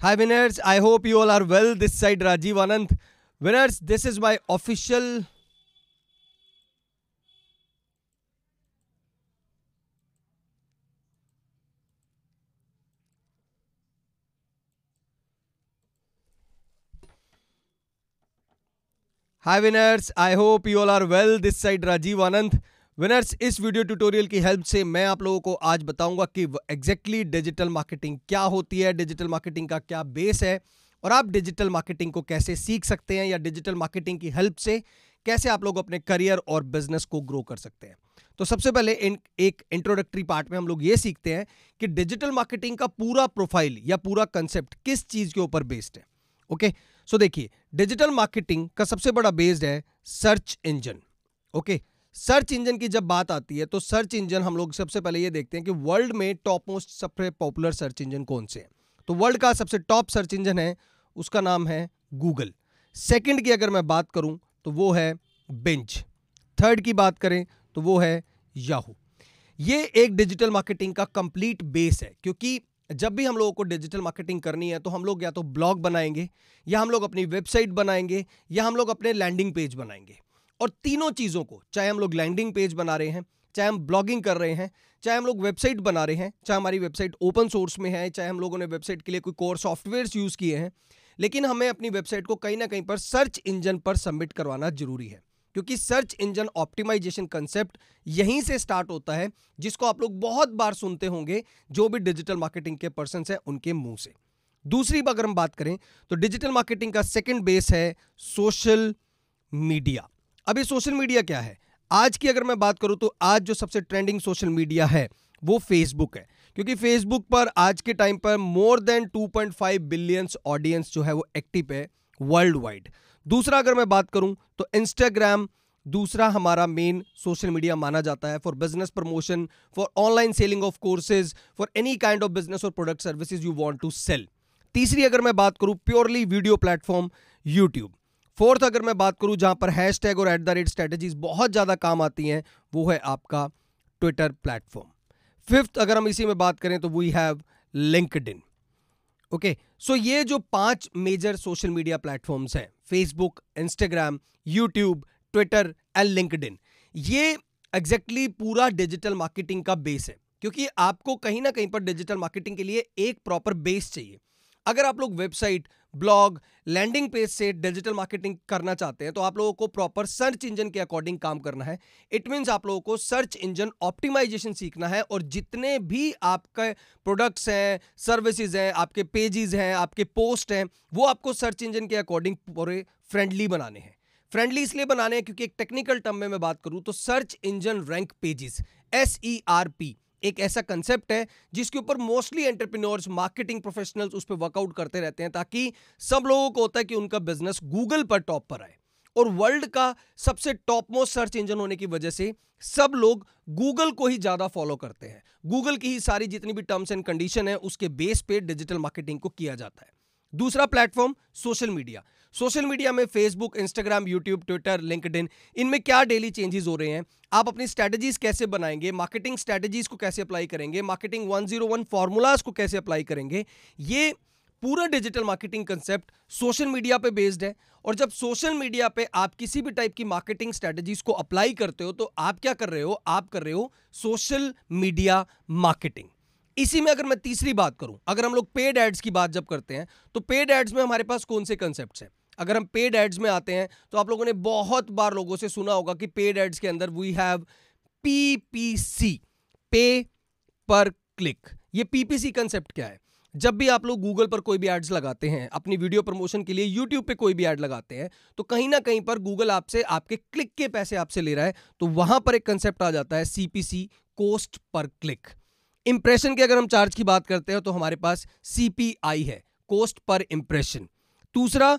Hi, winners. I hope you all are well. This side Rajiv Anand. Winners, this is my official. Hi, winners. I hope you all are well. This side Rajiv Anand. Winners इस video tutorial की help से मैं आप लोगों को आज बताऊँगा कि एग्जैक्टली डिजिटल मार्केटिंग क्या होती है डिजिटल मार्केटिंग का क्या बेस है और आप डिजिटल मार्केटिंग को कैसे सीख सकते हैं या डिजिटल मार्केटिंग की हेल्प से कैसे आप लोग अपने करियर और बिज़नेस को ग्रो कर सकते हैं। तो सबसे पहले इन, एक इंट्रोडक्टरी पार्ट में हम लोग ये सीखते हैं कि डिजिटल मार्केटिंग का पूरा प्रोफ़ाइल या पूरा कंसेप्ट किस चीज़ के ऊपर बेस्ड है। ओके सो देखिए डिजिटल मार्केटिंग का सबसे बड़ा बेस्ड है search engine okay search engine की जब बात आती है तो सर्च इंजन हम लोग सबसे पहले ये देखते हैं कि वर्ल्ड में टॉप मोस्ट सबसे पॉपुलर सर्च इंजन कौन से हैं। तो वर्ल्ड का सबसे टॉप सर्च इंजन है, उसका नाम है गूगल। सेकंड की अगर मैं बात करूँ तो वो है बेंच थर्ड की बात करें तो वो है याहू। ये एक डिजिटल मार्केटिंग का कंप्लीट बेस है, क्योंकि जब भी हम लोगों को डिजिटल मार्केटिंग करनी है तो हम लोग या तो ब्लॉग बनाएँगे, या हम लोग अपनी वेबसाइट बनाएँगे, या हम लोग अपने लैंडिंग पेज बनाएँगे। और तीनों चीज़ों को, चाहे हम लोग लैंडिंग पेज बना रहे हैं, चाहे हम ब्लॉगिंग कर रहे हैं, चाहे हम लोग वेबसाइट बना रहे हैं, चाहे हमारी वेबसाइट ओपन सोर्स में है, चाहे हम लोगों ने वेबसाइट के लिए कोई कोर सॉफ्टवेयर यूज़ किए हैं, लेकिन हमें अपनी वेबसाइट को कहीं ना कहीं पर सर्च इंजन पर सबमिट करवाना ज़रूरी है। क्योंकि सर्च इंजन ऑप्टिमाइजेशन कंसेप्ट यहीं से स्टार्ट होता है, जिसको आप लोग बहुत बार सुनते होंगे, जो भी डिजिटल मार्केटिंग के पर्सन है, उनके मुँह से। दूसरी अगर हम बात करें तो डिजिटल मार्केटिंग का सेकंड बेस है सोशल मीडिया अभी सोशल मीडिया क्या है? आज की अगर मैं बात करूँ तो आज जो सबसे ट्रेंडिंग सोशल मीडिया है, वो फेसबुक है। क्योंकि फेसबुक पर आज के टाइम पर मोर देन 2.5 बिलियंस ऑडियंस जो है वो एक्टिव है वर्ल्ड वाइड दूसरा अगर मैं बात करूँ तो इंस्टाग्राम दूसरा हमारा मेन सोशल मीडिया माना जाता है for business promotion for online selling of courses for any kind of business और product services you want to sell तीसरी अगर मैं बात करूँ purely video platform YouTube fourth अगर मैं बात करूँ जहाँ पर हैश टैग और एट द रेट स्ट्रेटेजीज बहुत ज़्यादा काम आती हैं, वो है आपका ट्विटर प्लेटफॉर्म फिफ्थ अगर हम इसी में बात करें तो we have LinkedIn okay so ये जो पाँच मेजर सोशल मीडिया प्लेटफॉर्म्स हैं Facebook Instagram YouTube Twitter and LinkedIn ये एग्जैक्टली exactly पूरा डिजिटल मार्केटिंग का बेस है, क्योंकि आपको कहीं ना कहीं पर डिजिटल मार्केटिंग के लिए एक प्रॉपर बेस चाहिए। अगर आप लोग वेबसाइट, ब्लॉग, लैंडिंग पेज से डिजिटल मार्केटिंग करना चाहते हैं तो आप लोगों को प्रॉपर सर्च इंजन के अकॉर्डिंग काम करना है। इट मीन्स आप लोगों को सर्च इंजन ऑप्टिमाइजेशन सीखना है और जितने भी आपके प्रोडक्ट्स हैं सर्विसेज़ हैं, आपके पेजेस हैं, आपके पोस्ट हैं, वो आपको सर्च इंजन के अकॉर्डिंग पूरे फ्रेंडली बनाने हैं। फ्रेंडली इसलिए बनाने हैं क्योंकि एक टेक्निकल टर्म में मैं बात करूँ तो search engine rank pages S E R P एक ऐसा कंसेप्ट है जिसके ऊपर मोस्टली एंटरप्रेन्योर्स मार्केटिंग प्रोफेशनल्स उस पर वर्कआउट करते रहते हैं ताकि सब लोगों को होता है कि उनका बिज़नेस गूगल पर टॉप पर आए। और वर्ल्ड का सबसे टॉप मोस्ट सर्च इंजन होने की वजह से सब लोग गूगल को ही ज़्यादा फॉलो करते हैं। गूगल की ही सारी जितनी भी टर्म्स एंड कंडीशन है, उसके बेस पे डिजिटल मार्केटिंग को किया जाता है। दूसरा platform social media social media में Facebook Instagram YouTube Twitter LinkedIn इनमें क्या डेली चेंजेस हो रहे हैं? आप अपनी स्ट्रैटेजीज कैसे बनाएँगे? मार्केटिंग स्ट्रैटेजीज को कैसे अप्लाई करेंगे? मार्केटिंग 101 फॉर्मूलाज को कैसे अप्लाई करेंगे? ये पूरा digital marketing concept social media पे बेस्ड है। और जब सोशल मीडिया पे आप किसी भी टाइप की मार्केटिंग स्ट्रैटेजीज को अप्लाई करते हो तो आप क्या कर रहे हो? आप कर रहे हो सोशल मीडिया मार्केटिंग इसी में अगर मैं तीसरी बात करूँ, अगर हम लोग पेड एड्स की बात जब करते हैं तो पेड एड्स में हमारे पास कौन से कंसेप्ट हैं? अगर हम पेड एड्स में आते हैं तो आप लोगों ने बहुत बार लोगों से सुना होगा कि पेड एड्स के अंदर वी हैव पीपीसी पे पर क्लिक ये पीपीसी कंसेप्ट क्या है? जब भी आप लोग गूगल पर कोई भी एड्स लगाते हैं, अपनी वीडियो प्रमोशन के लिए यूट्यूब पे कोई भी एड लगाते हैं तो कहीं ना कहीं पर गूगल आपसे, आपके क्लिक के पैसे आपसे ले रहा है तो वहाँ पर एक कंसेप्ट आ जाता है CPC cost per click impression के अगर हम चार्ज की बात करते हैं तो हमारे पास सीपीआई है कोस्ट पर इंप्रेशन दूसरा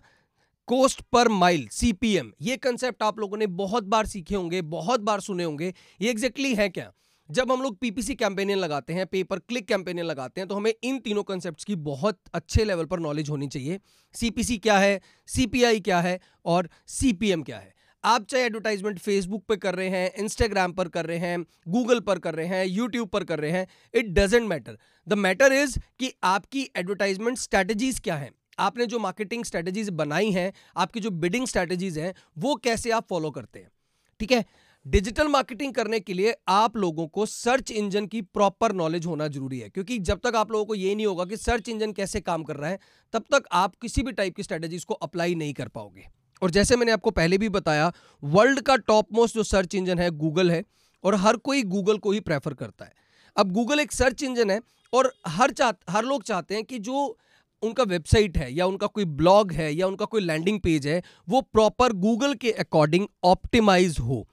कोस्ट पर माइल सीपीएम ये कंसेप्ट आप लोगों ने बहुत बार सीखे होंगे, बहुत बार सुने होंगे। ये एग्जैक्टली है क्या? जब हम लोग पीपीसी कैंपेनियन लगाते हैं पेपर क्लिक कैंपेनियन लगाते हैं तो हमें इन तीनों कंसेप्ट की बहुत अच्छे लेवल पर नॉलेज होनी चाहिए। सीपीसी क्या है? सीपीआई क्या है? और सीपीएम क्या है? आप चाहे एडवर्टाइजमेंट फेसबुक पे कर रहे हैं इंस्टाग्राम पर कर रहे हैं गूगल पर कर रहे हैं यूट्यूब पर कर रहे हैं it doesn't matter the matter is कि आपकी एडवर्टाइजमेंट स्ट्रैटेजीज क्या है? आपने जो मार्केटिंग स्ट्रैटेजीज बनाई हैं, आपकी जो बिडिंग स्ट्रैटेजीज हैं, वो कैसे आप फॉलो करते हैं? ठीक है? डिजिटल मार्केटिंग करने के लिए आप लोगों को सर्च इंजन की प्रॉपर नॉलेज होना ज़रूरी है, क्योंकि जब तक आप लोगों को ये नहीं होगा कि सर्च इंजन कैसे काम कर रहा है, तब तक आप किसी भी टाइप की स्ट्रेटेजीज को अप्लाई नहीं कर पाओगे। और जैसे मैंने आपको पहले भी बताया वर्ल्ड का टॉप मोस्ट जो सर्च इंजन है गूगल है, और हर कोई गूगल को ही प्रेफर करता है। अब गूगल एक सर्च इंजन है, और हर चाह, हर लोग चाहते हैं कि जो उनका वेबसाइट है या उनका कोई ब्लॉग है या उनका कोई लैंडिंग पेज है, वो प्रॉपर गूगल के अकॉर्डिंग ऑप्टिमाइज हो।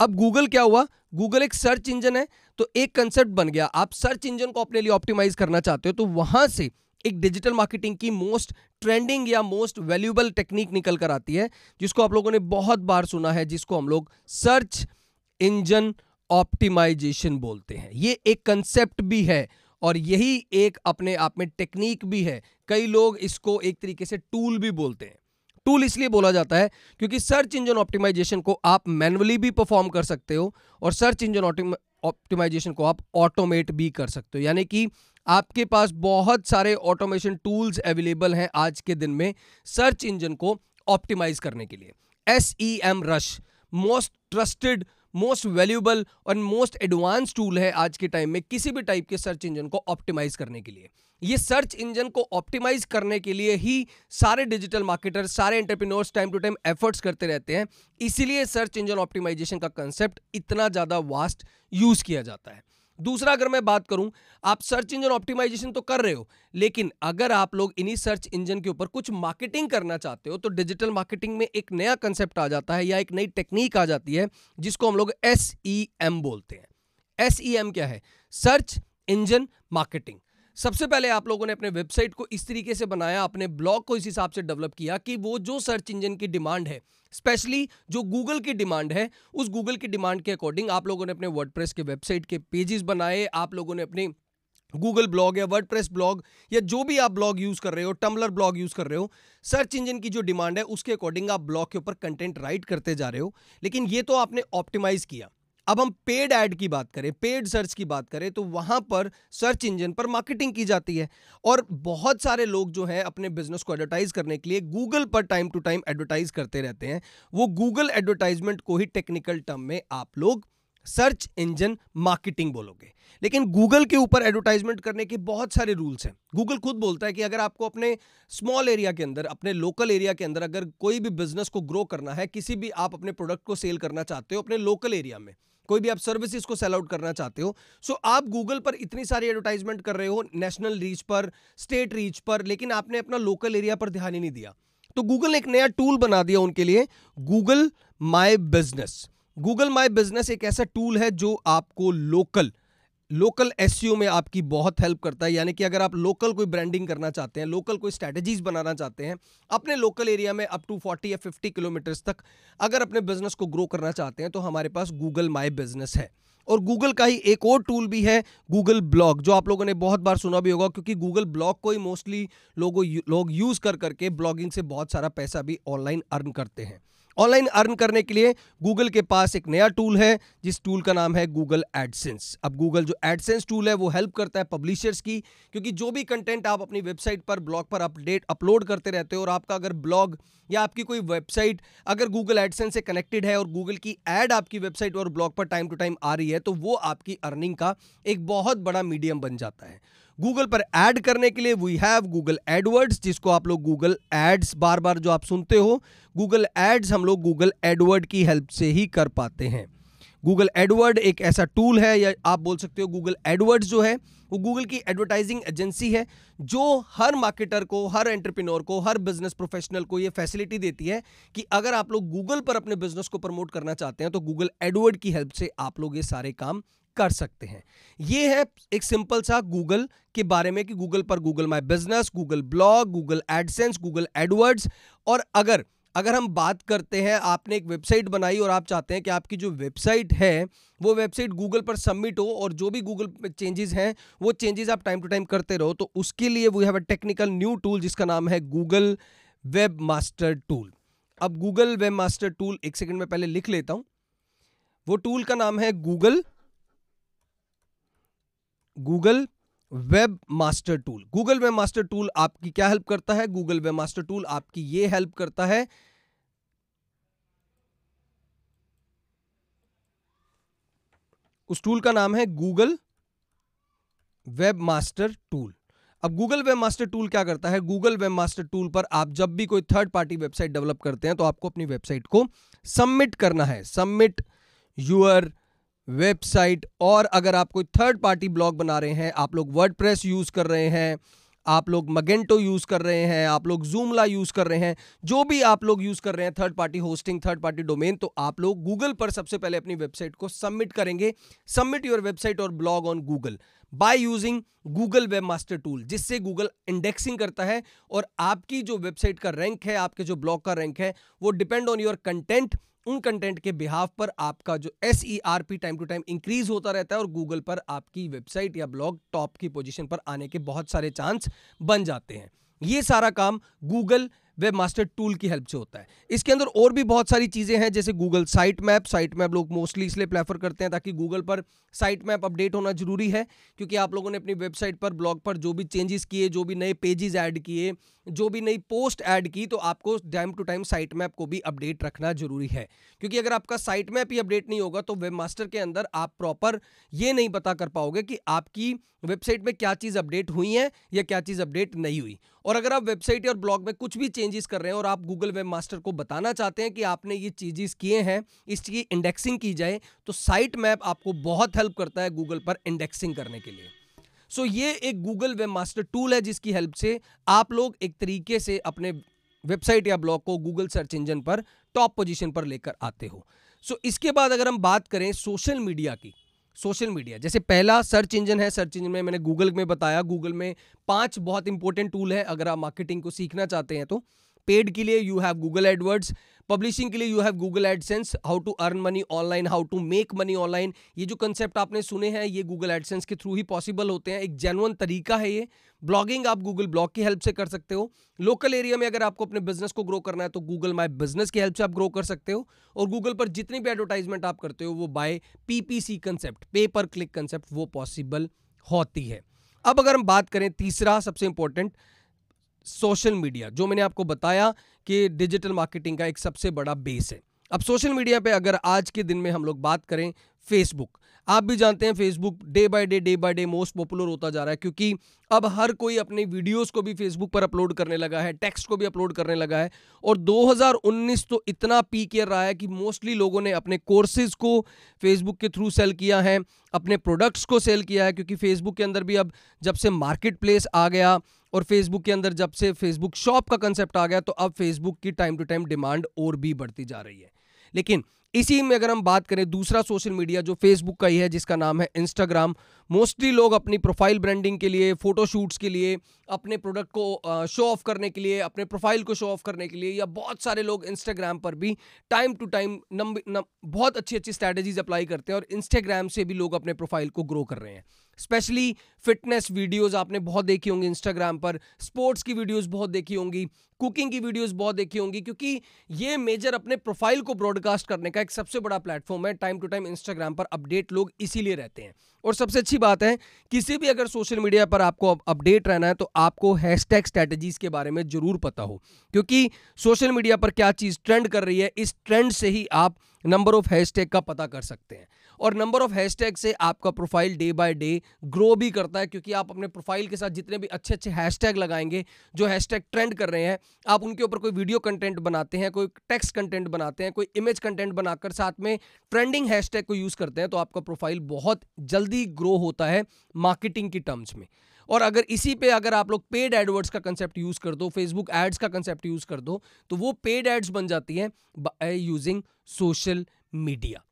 अब गूगल क्या हुआ? गूगल एक सर्च इंजन है तो एक कंसेप्ट बन गया। आप सर्च इंजन को अपने लिए ऑप्टिमाइज करना चाहते हो तो वहाँ से एक डिजिटल मार्केटिंग की मोस्ट ट्रेंडिंग या मोस्ट वैल्यूएबल टेक्निक निकल कर आती है, जिसको आप लोगों ने बहुत बार सुना है, जिसको हम लोग सर्च इंजन ऑप्टिमाइजेशन बोलते हैं। ये एक कंसेप्ट भी है। और यही एक अपने आप में टेक्निक भी है। कई लोग इसको एक तरीके से टूल भी बोलते हैं। टूल इसलिए बोला जाता है क्योंकि सर्च इंजन ऑप्टिमाइजेशन को आप मैनुअली भी परफॉर्म कर सकते हो और सर्च इंजन ऑप्टिमाइजेशन को आप ऑटोमेट भी कर सकते हो। यानी कि आपके पास बहुत सारे ऑटोमेशन टूल्स अवेलेबल हैं आज के दिन में सर्च इंजन को ऑप्टिमाइज करने के लिए। S E M rush most trusted most valuable और मोस्ट एडवांस टूल है आज के टाइम में किसी भी टाइप के सर्च इंजन को ऑप्टिमाइज करने के लिए। ये सर्च इंजन को ऑप्टिमाइज करने के लिए ही सारे डिजिटल मार्केटर सारे entrepreneurs time to time efforts करते रहते हैं। इसीलिए सर्च इंजन ऑप्टिमाइजेशन का कंसेप्ट इतना ज़्यादा वास्ट यूज़ किया जाता है। दूसरा अगर मैं बात करूँ, आप सर्च इंजन ऑप्टिमाइजेशन तो कर रहे हो, लेकिन अगर आप लोग इन्हीं सर्च इंजन के ऊपर कुछ मार्केटिंग करना चाहते हो तो डिजिटल मार्केटिंग में एक नया कंसेप्ट आ जाता है या एक नई टेक्निक आ जाती है, जिसको हम लोग एस एम बोलते हैं। एस एम क्या है? सर्च इंजन मार्केटिंग सबसे पहले आप लोगों ने अपने वेबसाइट को इस तरीके से बनाया, अपने ब्लॉग को इस हिसाब से डेवलप किया कि वो जो सर्च इंजन की डिमांड है, स्पेशली जो गूगल की डिमांड है, उस गूगल की डिमांड के अकॉर्डिंग आप लोगों ने अपने वर्डप्रेस के वेबसाइट के पेजेस बनाए, आप लोगों ने अपने गूगल ब्लॉग या वर्डप्रेस ब्लॉग या जो भी आप ब्लॉग यूज़ कर रहे हो, टम्बलर ब्लॉग यूज़ कर रहे हो, सर्च इंजन की जो डिमांड है, उसके अकॉर्डिंग आप ब्लॉग के ऊपर कंटेंट राइट करते जा रहे हो। लेकिन ये तो आपने ऑप्टिमाइज किया। अब हम पेड ऐड की बात करें पेड सर्च की बात करें तो वहाँ पर सर्च इंजन पर मार्केटिंग की जाती है। और बहुत सारे लोग जो हैं अपने बिज़नेस को एडवर्टाइज करने के लिए गूगल पर टाइम टू टाइम एडवर्टाइज करते रहते हैं। वो गूगल एडवर्टाइजमेंट को ही टेक्निकल टर्म में आप लोग सर्च इंजन मार्केटिंग बोलोगे। लेकिन गूगल के ऊपर एडवर्टाइजमेंट करने के बहुत सारे रूल्स हैं। गूगल खुद बोलता है कि अगर आपको अपने स्मॉल एरिया के अंदर, अपने लोकल एरिया के अंदर अगर कोई भी बिज़नेस को ग्रो करना है, किसी भी आप अपने प्रोडक्ट को सेल करना चाहते हो अपने लोकल एरिया में कोई भी आप सर्विसेज़ को सेल आउट करना चाहते हो सो आप गूगल पर इतनी सारी एडवर्टाइजमेंट कर रहे हो नेशनल रीच पर स्टेट रीच पर, लेकिन आपने अपना लोकल एरिया पर ध्यान ही नहीं दिया। तो गूगल ने एक नया टूल बना दिया उनके लिए Google my business Google my business एक ऐसा टूल है जो आपको लोकल लोकल एस में आपकी बहुत हेल्प करता है, यानी कि अगर आप लोकल कोई ब्रांडिंग करना चाहते हैं लोकल कोई स्ट्रैटेजीज बनाना चाहते हैं, अपने लोकल एरिया में अप टू 40 या 50 किलोमीटर्स तक अगर अपने बिज़नेस को ग्रो करना चाहते हैं तो हमारे पास गूगल माई बिज़नेस है। और गूगल का ही एक और टूल भी है गूगल ब्लॉग जो आप लोगों ने बहुत बार सुना भी होगा, क्योंकि गूगल ब्लॉग को ही मोस्टली लोगों, लोग यूज़ कर करके ब्लॉगिंग से बहुत सारा पैसा भी ऑनलाइन अर्न करते हैं। ऑनलाइन अर्न करने के लिए गूगल के पास एक नया टूल है, जिस टूल का नाम है गूगल एडसेंस। अब गूगल जो एडसेंस टूल है, वो हेल्प करता है पब्लिशर्स की, क्योंकि जो भी कंटेंट आप अपनी वेबसाइट पर, ब्लॉग पर अपडेट, अपलोड करते रहते हो, और आपका अगर ब्लॉग या आपकी कोई वेबसाइट, अगर गूगल एडसेंस से कनेक्टेड है, और गूगल की एड आपकी वेबसाइट और ब्लॉग पर टाइम टू टाइम आ रही है तो वो आपकी अर्निंग का एक बहुत बड़ा मीडियम बन जाता है। गूगल पर ऐड करने के लिए वी हैव गूगल एडवर्ड्स जिसको आप लोग गूगल एड्स बार बार जो आप सुनते हो गूगल एड्स हम लोग गूगल एडवर्ड की हेल्प से ही कर पाते हैं। गूगल एडवर्ड एक ऐसा टूल है, या आप बोल सकते हो गूगल एडवर्ड्स जो है, वो गूगल की एडवर्टाइजिंग एजेंसी है, जो हर मार्केटर को, हर एंटरप्रेन्योर को, हर बिज़नेस प्रोफेशनल को ये फैसिलिटी देती है कि अगर आप लोग गूगल पर अपने बिज़नेस को प्रमोट करना चाहते हैं तो गूगल एडवर्ड की हेल्प से आप लोग ये सारे काम कर सकते हैं। ये है एक सिंपल सा गूगल के बारे में कि गूगल पर Google my business Google blog Google AdSense Google AdWords और अगर अगर हम बात करते हैं, आपने एक वेबसाइट बनाई और आप चाहते हैं कि आपकी जो वेबसाइट है, वो वेबसाइट गूगल पर सबमिट हो और जो भी गूगल पे चेंजेस हैं, वो चेंजेस आप टाइम टू टाइम करते रहो तो उसके लिए we have a technical new tool जिसका नाम है गूगल वेब मास्टर टूल अब गूगल वेब मास्टर टूल एक सेकंड में पहले लिख लेता हूँ। वो टूल का नाम है Google Google webmaster tool. Google webmaster tool आपकी क्या हेल्प करता है? गूगल वेब मास्टर टूल आपकी ये हेल्प करता है। उस टूल का नाम है गूगल वेब मास्टर टूल। अब गूगल वेब मास्टर टूल क्या करता है? गूगल वेब मास्टर टूल पर आप जब भी कोई थर्ड पार्टी वेबसाइट डेवलप करते हैं तो आपको अपनी वेबसाइट को सबमिट करना है। सबमिट यूर वेबसाइट और अगर आप कोई थर्ड पार्टी ब्लॉग बना रहे हैं, आप लोग वर्ड यूज़ कर रहे हैं, आप लोग मगेंटो यूज़ कर रहे हैं, आप लोग जूमला यूज़ कर रहे हैं, जो भी आप लोग यूज़ कर रहे हैं third party hosting third party domain तो आप लोग गूगल पर सबसे पहले अपनी वेबसाइट को सबमिट करेंगे। सबमिट योर वेबसाइट और blog on Google by using Google webmaster tool जिससे गूगल इंडेक्सिंग करता है और आपकी जो वेबसाइट का रैंक है, आपके जो ब्लॉग का रैंक है, वो डिपेंड ऑन योर कंटेंट उन कंटेंट के बिहाफ पर आपका जो S E R P time to time increase होता रहता है और गूगल पर आपकी वेबसाइट या ब्लॉग टॉप की पोजीशन पर आने के बहुत सारे चांस बन जाते हैं। ये सारा काम गूगल वेब मास्टर टूल की हेल्प से होता है। इसके अंदर और भी बहुत सारी चीज़ें हैं, जैसे Google site map site map लोग मोस्टली इसलिए प्रेफर करते हैं ताकि गूगल पर साइट मैप अपडेट होना ज़रूरी है, क्योंकि आप लोगों ने अपनी वेबसाइट पर ब्लॉग पर जो भी चेंजेस किए, जो भी नए पेजेस ऐड किए जो भी नई पोस्ट ऐड की तो आपको time to time site map को भी अपडेट रखना ज़रूरी है। क्योंकि अगर आपका साइट मैप ही अपडेट नहीं होगा तो वेब मास्टर के अंदर आप प्रॉपर ये नहीं पता कर पाओगे कि आपकी वेबसाइट में क्या चीज़ अपडेट हुई है या क्या चीज़ अपडेट नहीं हुई। और अगर आप वेबसाइट और ब्लॉग में कुछ भी चेंजेस कर रहे हैं और आप गूगल वेब मास्टर को बताना चाहते हैं कि आपने ये चीजेस किए हैं, इसकी इंडेक्सिंग की जाए तो साइट मैप आपको बहुत हेल्प करता है गूगल पर इंडेक्सिंग करने के लिए। सो ये एक गूगल वेब मास्टर टूल है जिसकी हेल्प से आप लोग एक तरीके से अपने वेबसाइट या ब्लॉग को गूगल सर्च इंजन पर टॉप पोजीशन पर लेकर आते हो। सो so, इसके बाद अगर हम बात करें सोशल मीडिया की सोशल मीडिया जैसे पहला सर्च इंजन है सर्च इंजन में मैंने गूगल में बताया। गूगल में पाँच बहुत इंपॉर्टेंट टूल है अगर आप मार्केटिंग को सीखना चाहते हैं तो। पेड के लिए you have Google AdWords publishing के लिए you have Google AdSense how to earn money online how to make money online ये जो कंसेप्ट आपने सुने हैं, ये गूगल एडसेंस के थ्रू ही पॉसिबल होते हैं। एक जेनुअन तरीका है ये। ब्लॉगिंग आप गूगल ब्लॉग की हेल्प से कर सकते हो। लोकल एरिया में अगर आपको अपने बिज़नेस को ग्रो करना है तो गूगल माई बिज़नेस की हेल्प से आप ग्रो कर सकते हो। और गूगल पर जितनी भी एडवर्टाइजमेंट आप करते हो, वो बाय पीपीसी कंसेप्ट पे पर क्लिक कंसेप्ट वो पॉसिबल होती है। अब अगर हम बात करें तीसरा सबसे इंपॉर्टेंट सोशल मीडिया जो मैंने आपको बताया कि डिजिटल मार्केटिंग का एक सबसे बड़ा बेस है। अब सोशल मीडिया पे अगर आज के दिन में हम लोग बात करें फेसबुक, आप भी जानते हैं Facebook day by day day by day most popular होता जा रहा है क्योंकि अब हर कोई अपने वीडियोस को भी फेसबुक पर अपलोड करने लगा है, टेक्स्ट को भी अपलोड करने लगा है और 2019 तो इतना पीक ईयर रहा है कि मोस्टली लोगों ने अपने कोर्सेज को फेसबुक के थ्रू सेल किया है, अपने प्रोडक्ट्स को सेल किया है क्योंकि फेसबुक के अंदर भी अब जब से मार्केट प्लेस आ गया और फेसबुक के अंदर जब से फेसबुक शॉप का कंसेप्ट आ गया तो अब फेसबुक की टाइम टू टाइम डिमांड और भी बढ़ती जा रही है। लेकिन इसी में अगर हम बात करें, दूसरा सोशल मीडिया जो फेसबुक का ही है, जिसका नाम है इंस्टाग्राम मोस्टली लोग अपनी प्रोफ़ाइल ब्रांडिंग के लिए फोटोशूट्स के लिए, अपने प्रोडक्ट को शो ऑफ़ करने के लिए, अपने प्रोफ़ाइल को शो ऑफ़ करने के लिए, या बहुत सारे लोग इंस्टाग्राम पर भी टाइम टू टाइम बहुत अच्छी अच्छी स्ट्रैटेजीज अप्लाई करते हैं और इंस्टाग्राम से भी लोग अपने प्रोफ़ाइल को ग्रो कर रहे हैं। स्पेशली फिटनेस वीडियोस आपने बहुत देखी होंगी इंस्टाग्राम पर स्पोर्ट्स की वीडियोस बहुत देखी होंगी कुकिंग की वीडियोस बहुत देखी होंगी, क्योंकि ये मेजर अपने प्रोफ़ाइल को ब्रॉडकास्ट करने का एक सबसे बड़ा प्लेटफॉर्म है। टाइम टू टाइम इंस्टाग्राम पर अपडेट लोग इसीलिए रहते हैं। और सबसे अच्छी बात है, किसी भी अगर सोशल मीडिया पर आपको अपडेट रहना है तो आपको हैशटैग स्ट्रैटेजीज के बारे में ज़रूर पता हो। क्योंकि सोशल मीडिया पर क्या चीज़ ट्रेंड कर रही है, इस ट्रेंड से ही आप नंबर ऑफ़ हैशटैग का पता कर सकते हैं। और नंबर ऑफ़ हैशटैग से आपका profile day by day grow भी करता है, क्योंकि आप अपने प्रोफ़ाइल के साथ जितने भी अच्छे अच्छे हैशटैग लगाएँगे, जो हैशटैग ट्रेंड कर रहे हैं, आप उनके ऊपर कोई वीडियो कंटेंट बनाते हैं, कोई टेक्स्ट कंटेंट बनाते हैं, कोई इमेज कंटेंट बनाकर साथ में ट्रेंडिंग हैशटैग को यूज़ करते हैं तो आपका प्रोफ़ाइल बहुत जल्दी ग्रो होता है मार्केटिंग की टर्म्स में। और अगर इसी पे अगर आप लोग पेड एडवर्ड्स का कंसेप्ट यूज़ कर दो फेसबुक एड्स का कंसेप्ट यूज़ कर दो तो वो पेड एड्स बन जाती हैं यूजिंग सोशल मीडिया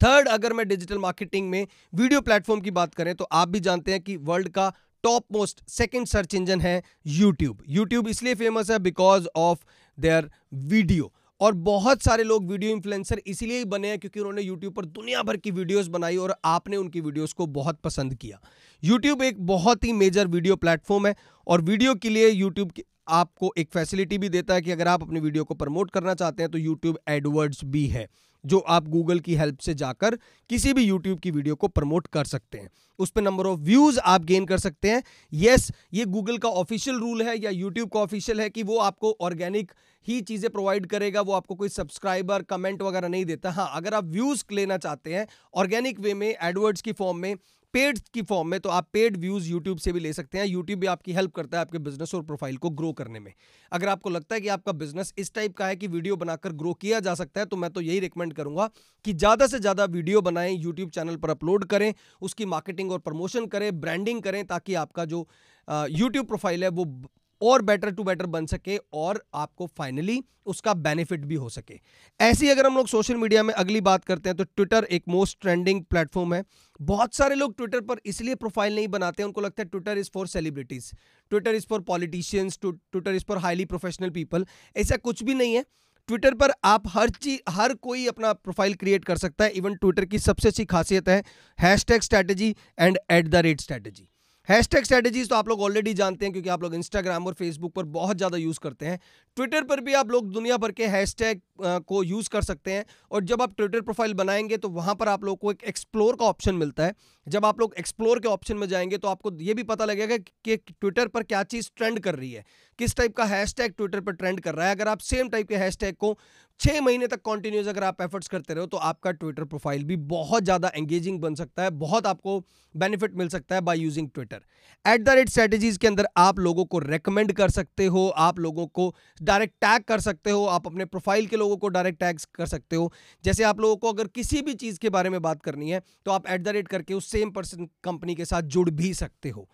थर्ड अगर मैं डिजिटल मार्केटिंग में वीडियो प्लेटफॉर्म की बात करें तो आप भी जानते हैं कि वर्ल्ड का top most second search engine है यूट्यूब यूट्यूब इसलिए फ़ेमस है बिकॉज़ ऑफ़ देयर वीडियो और बहुत सारे लोग वीडियो इन्फ्लुएंसर इसीलिए बने हैं क्योंकि उन्होंने यूट्यूब पर दुनिया भर की वीडियोस बनाई और आपने उनकी वीडियोस को बहुत पसंद किया। यूट्यूब एक बहुत ही मेजर वीडियो प्लेटफॉर्म है और वीडियो के लिए यूट्यूब आपको एक फैसिलिटी भी देता है कि अगर आप अपनी वीडियो को प्रमोट करना चाहते हैं तो यूट्यूब एडवर्ड्स भी है, जो आप गूगल की हेल्प से जाकर किसी भी यूट्यूब की वीडियो को प्रमोट कर सकते हैं। उस पर नंबर ऑफ़ व्यूज़ आप गेन कर सकते हैं। यस ये गूगल का ऑफिशियल रूल है या यूट्यूब का ऑफिशियल है कि वो आपको ऑर्गेनिक ही चीज़ें प्रोवाइड करेगा, वो आपको कोई सब्सक्राइबर कमेंट वगैरह नहीं देता। हाँ अगर आप व्यूज़ लेना चाहते हैं ऑर्गेनिक वे में एडवर्ड्स की फॉर्म में पेड की फॉर्म में तो आप पेड व्यूज़ यूट्यूब से भी ले सकते हैं। यूट्यूब भी आपकी हेल्प करता है आपके बिज़नेस और प्रोफ़ाइल को ग्रो करने में। अगर आपको लगता है कि आपका बिज़नेस इस टाइप का है कि वीडियो बनाकर ग्रो किया जा सकता है तो मैं तो यही रिकमेंड करूँगा कि ज़्यादा से ज़्यादा वीडियो बनाएँ यूट्यूब चैनल पर अपलोड करें, उसकी मार्केटिंग और प्रमोशन करें ब्रांडिंग करें, ताकि आपका जो यूट्यूब प्रोफ़ाइल है वो और बेटर टू बेटर बन सके और आपको फाइनली उसका बेनिफिट भी हो सके। ऐसी अगर हम लोग सोशल मीडिया में अगली बात करते हैं तो ट्विटर एक मोस्ट ट्रेंडिंग प्लेटफॉर्म है। बहुत सारे लोग ट्विटर पर इसलिए प्रोफ़ाइल नहीं बनाते हैं, उनको लगता है Twitter is for celebrities Twitter is for politicians Twitter is for highly professional people ऐसा कुछ भी नहीं है। ट्विटर पर आप हर चीज़ हर कोई अपना प्रोफ़ाइल क्रिएट कर सकता है इवन ट्विटर की सबसे अच्छी खासियत है hashtag strategy and at the rate strategy hashtag strategies तो आप लोग ऑलरेडी जानते हैं, क्योंकि आप लोग इंस्टाग्राम और फेसबुक पर बहुत ज़्यादा यूज़ करते हैं। ट्विटर पर भी आप लोग दुनिया भर के हैशटैग को यूज़ कर सकते हैं और जब आप ट्विटर प्रोफ़ाइल बनाएँगे तो वहाँ पर आप लोग को एक एक्सप्लोर का ऑप्शन मिलता है। जब आप लोग एक्सप्लोर के ऑप्शन में जाएँगे तो आपको ये भी पता लगेगा कि ट्विटर पर क्या चीज़ ट्रेंड कर रही है। किस टाइप का हैशटैग ट्विटर पर ट्रेंड कर रहा है। अगर आप सेम टाइप के हैशटैग को छः महीने तक कॉन्टिन्यूस अगर आप एफर्ट्स करते रहो तो आपका ट्विटर प्रोफ़ाइल भी बहुत ज़्यादा एंगेजिंग बन सकता है। बहुत आपको बेनिफिट मिल सकता है by using Twitter at the rate strategies के अंदर आप लोगों को रेकमेंड कर सकते हो। आप लोगों को डायरेक्ट टैग कर सकते हो, आप अपने प्रोफ़ाइल के लोगों को डायरेक्ट टैग कर सकते हो। जैसे आप लोगों को अगर किसी भी चीज़ के बारे में बात करनी है तो आप एट द रेट करके उस सेम पर्सन कंपनी के साथ जुड़ भी सकते हो।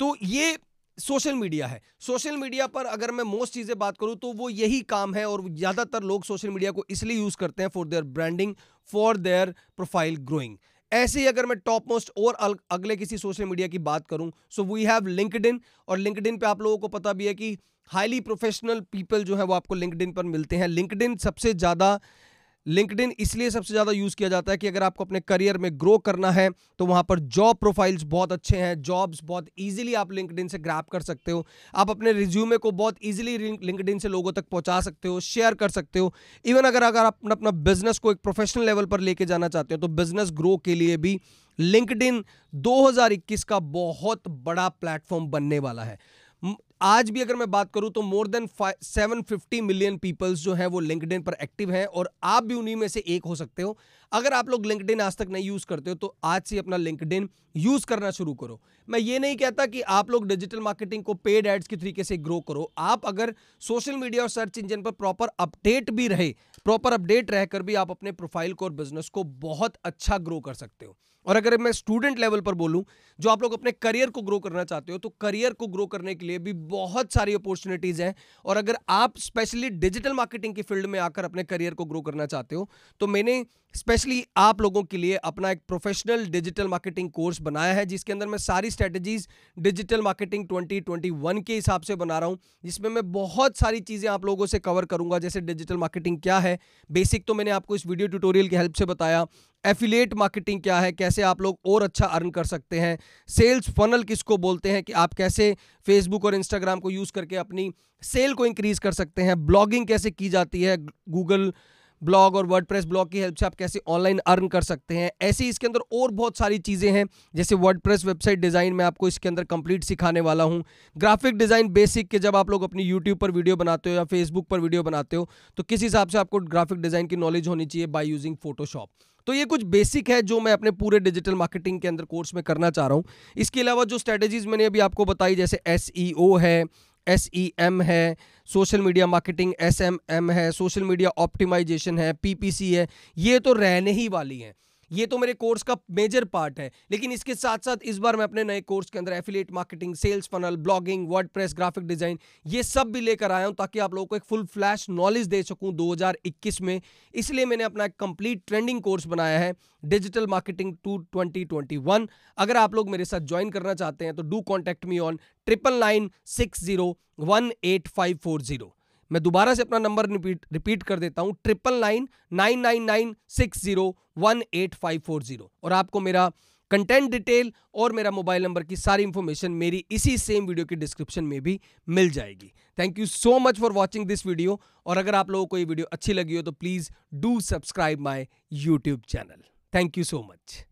तो ये सोशल मीडिया है। सोशल मीडिया पर अगर मैं मोस्ट चीज़ें बात करूँ तो वो यही काम है और ज़्यादातर लोग सोशल मीडिया को इसलिए यूज़ करते हैं for their branding for their profile growing ऐसे ही अगर मैं टॉप मोस्ट और अगले किसी सोशल मीडिया की बात करूँ सो वी हैव लिंकड और लिंकड पे आप लोगों को पता भी है कि हाईली प्रोफेशनल पीपल जो है वो आपको लिंकड पर मिलते हैं। लिंकड सबसे ज़्यादा लिंकड इसलिए सबसे ज़्यादा यूज़ किया जाता है कि अगर आपको अपने करियर में ग्रो करना है तो वहाँ पर जॉब प्रोफाइल्स बहुत अच्छे हैं जॉब्स बहुत इजीली आप लिंकड से ग्रैप कर सकते हो। आप अपने रिज्यूमे को बहुत इजीली लिंकड से लोगों तक पहुँचा सकते हो शेयर कर सकते हो। इवन अगर अगर आप अपना बिज़नेस को एक प्रोफेशनल लेवल पर लेके जाना चाहते हो तो बिज़नेस ग्रो के लिए भी लिंकड 2021 का बहुत बड़ा प्लेटफॉर्म बनने वाला है। आज भी अगर मैं बात करूँ तो more than seven fifty million peoples जो है वो लिंकडिन पर एक्टिव हैं और आप भी उन्हीं में से एक हो सकते हो। अगर आप लोग लिंकडिन आज तक नहीं यूज़ करते हो तो आज से अपना लिंकडिन यूज़ करना शुरू करो। मैं ये नहीं कहता कि आप लोग डिजिटल मार्केटिंग को पेड एड्स के तरीके से ग्रो करो। आप अगर सोशल मीडिया और सर्च इंजन पर प्रॉपर अपडेट भी रहे प्रॉपर अपडेट रहकर भी आप अपने प्रोफ़ाइल को और बिज़नेस को बहुत अच्छा ग्रो कर सकते हो। और अगर मैं स्टूडेंट लेवल पर बोलूँ, जो आप लोग अपने करियर को ग्रो करना चाहते हो तो करियर को ग्रो करने के लिए भी बहुत सारी अपॉर्चुनिटीज़ हैं। और अगर आप स्पेशली डिजिटल मार्केटिंग की फ़ील्ड में आकर अपने करियर को ग्रो करना चाहते हो तो मैंने स्पेशली आप लोगों के लिए अपना एक प्रोफेशनल डिजिटल मार्केटिंग कोर्स बनाया है, जिसके अंदर मैं सारी स्ट्रेटजीज डिजिटल मार्केटिंग 2021 के हिसाब से बना रहा हूँ, जिसमें मैं बहुत सारी चीज़ें आप लोगों से कवर करूँगा, जैसे डिजिटल मार्केटिंग क्या है। बेसिक तो मैंने आपको इस वीडियो ट्यूटोरियल की हेल्प से बताया एफिलेट मार्केटिंग क्या है? कैसे आप लोग और अच्छा अर्न कर सकते हैं? सेल्स फनल किसको बोलते हैं कि आप कैसे फेसबुक और इंस्टाग्राम को यूज़ करके अपनी सेल को इंक्रीज कर सकते हैं? ब्लॉगिंग कैसे की जाती है? गूगल ब्लॉग और वर्डप्रेस ब्लॉग की हेल्प से आप कैसे ऑनलाइन अर्न कर सकते हैं? ऐसे इसके अंदर और बहुत सारी चीज़ें हैं। जैसे वर्डप्रेस वेबसाइट डिज़ाइन में आपको इसके अंदर कंप्लीट सिखाने वाला हूँ। ग्राफिक डिज़ाइन बेसिक के जब आप लोग अपनी यूट्यूब पर वीडियो बनाते हो या फेसबुक पर वीडियो बनाते हो तो किस हिसाब से आपको ग्राफिक डिज़ाइन की नॉलेज होनी चाहिए? बाई यूजिंग फोटोशॉप तो ये कुछ बेसिक है जो मैं अपने पूरे डिजिटल मार्केटिंग के अंदर कोर्स में करना चाह रहा हूँ। इसके अलावा जो स्ट्रेटेजीज मैंने अभी आपको बताई, जैसे एस e है एस ई एम है social media marketing S M M है सोशल मीडिया ऑप्टिमाइजेशन है पी पी सी है, ये तो रहने ही वाली हैं। ये तो मेरे कोर्स का मेजर पार्ट है। लेकिन इसके साथ साथ इस बार मैं अपने नए कोर्स के अंदर affiliate marketing sales funnel blogging WordPress graphic design ये सब भी लेकर आया हूँ ताकि आप लोगों को एक फुल फ्लैश नॉलेज दे सकूँ 2021 में। इसलिए मैंने अपना एक कंप्लीट ट्रेंडिंग कोर्स बनाया है डिजिटल मार्केटिंग टू ट्वेंटी अगर आप लोग मेरे साथ ज्वाइन करना चाहते हैं तो do contact me on triple nine six zero one eight five four zero मैं दोबारा से अपना नंबर रिपीट रिपीट कर देता हूँ triple nine nine nine nine six zero one eight five four zero और आपको मेरा कंटेंट डिटेल और मेरा मोबाइल नंबर की सारी इंफॉर्मेशन मेरी इसी सेम वीडियो की डिस्क्रिप्शन में भी मिल जाएगी। Thank you so much for watching this video और अगर आप लोगों को ये वीडियो अच्छी लगी हो तो please do subscribe my YouTube channel thank you so much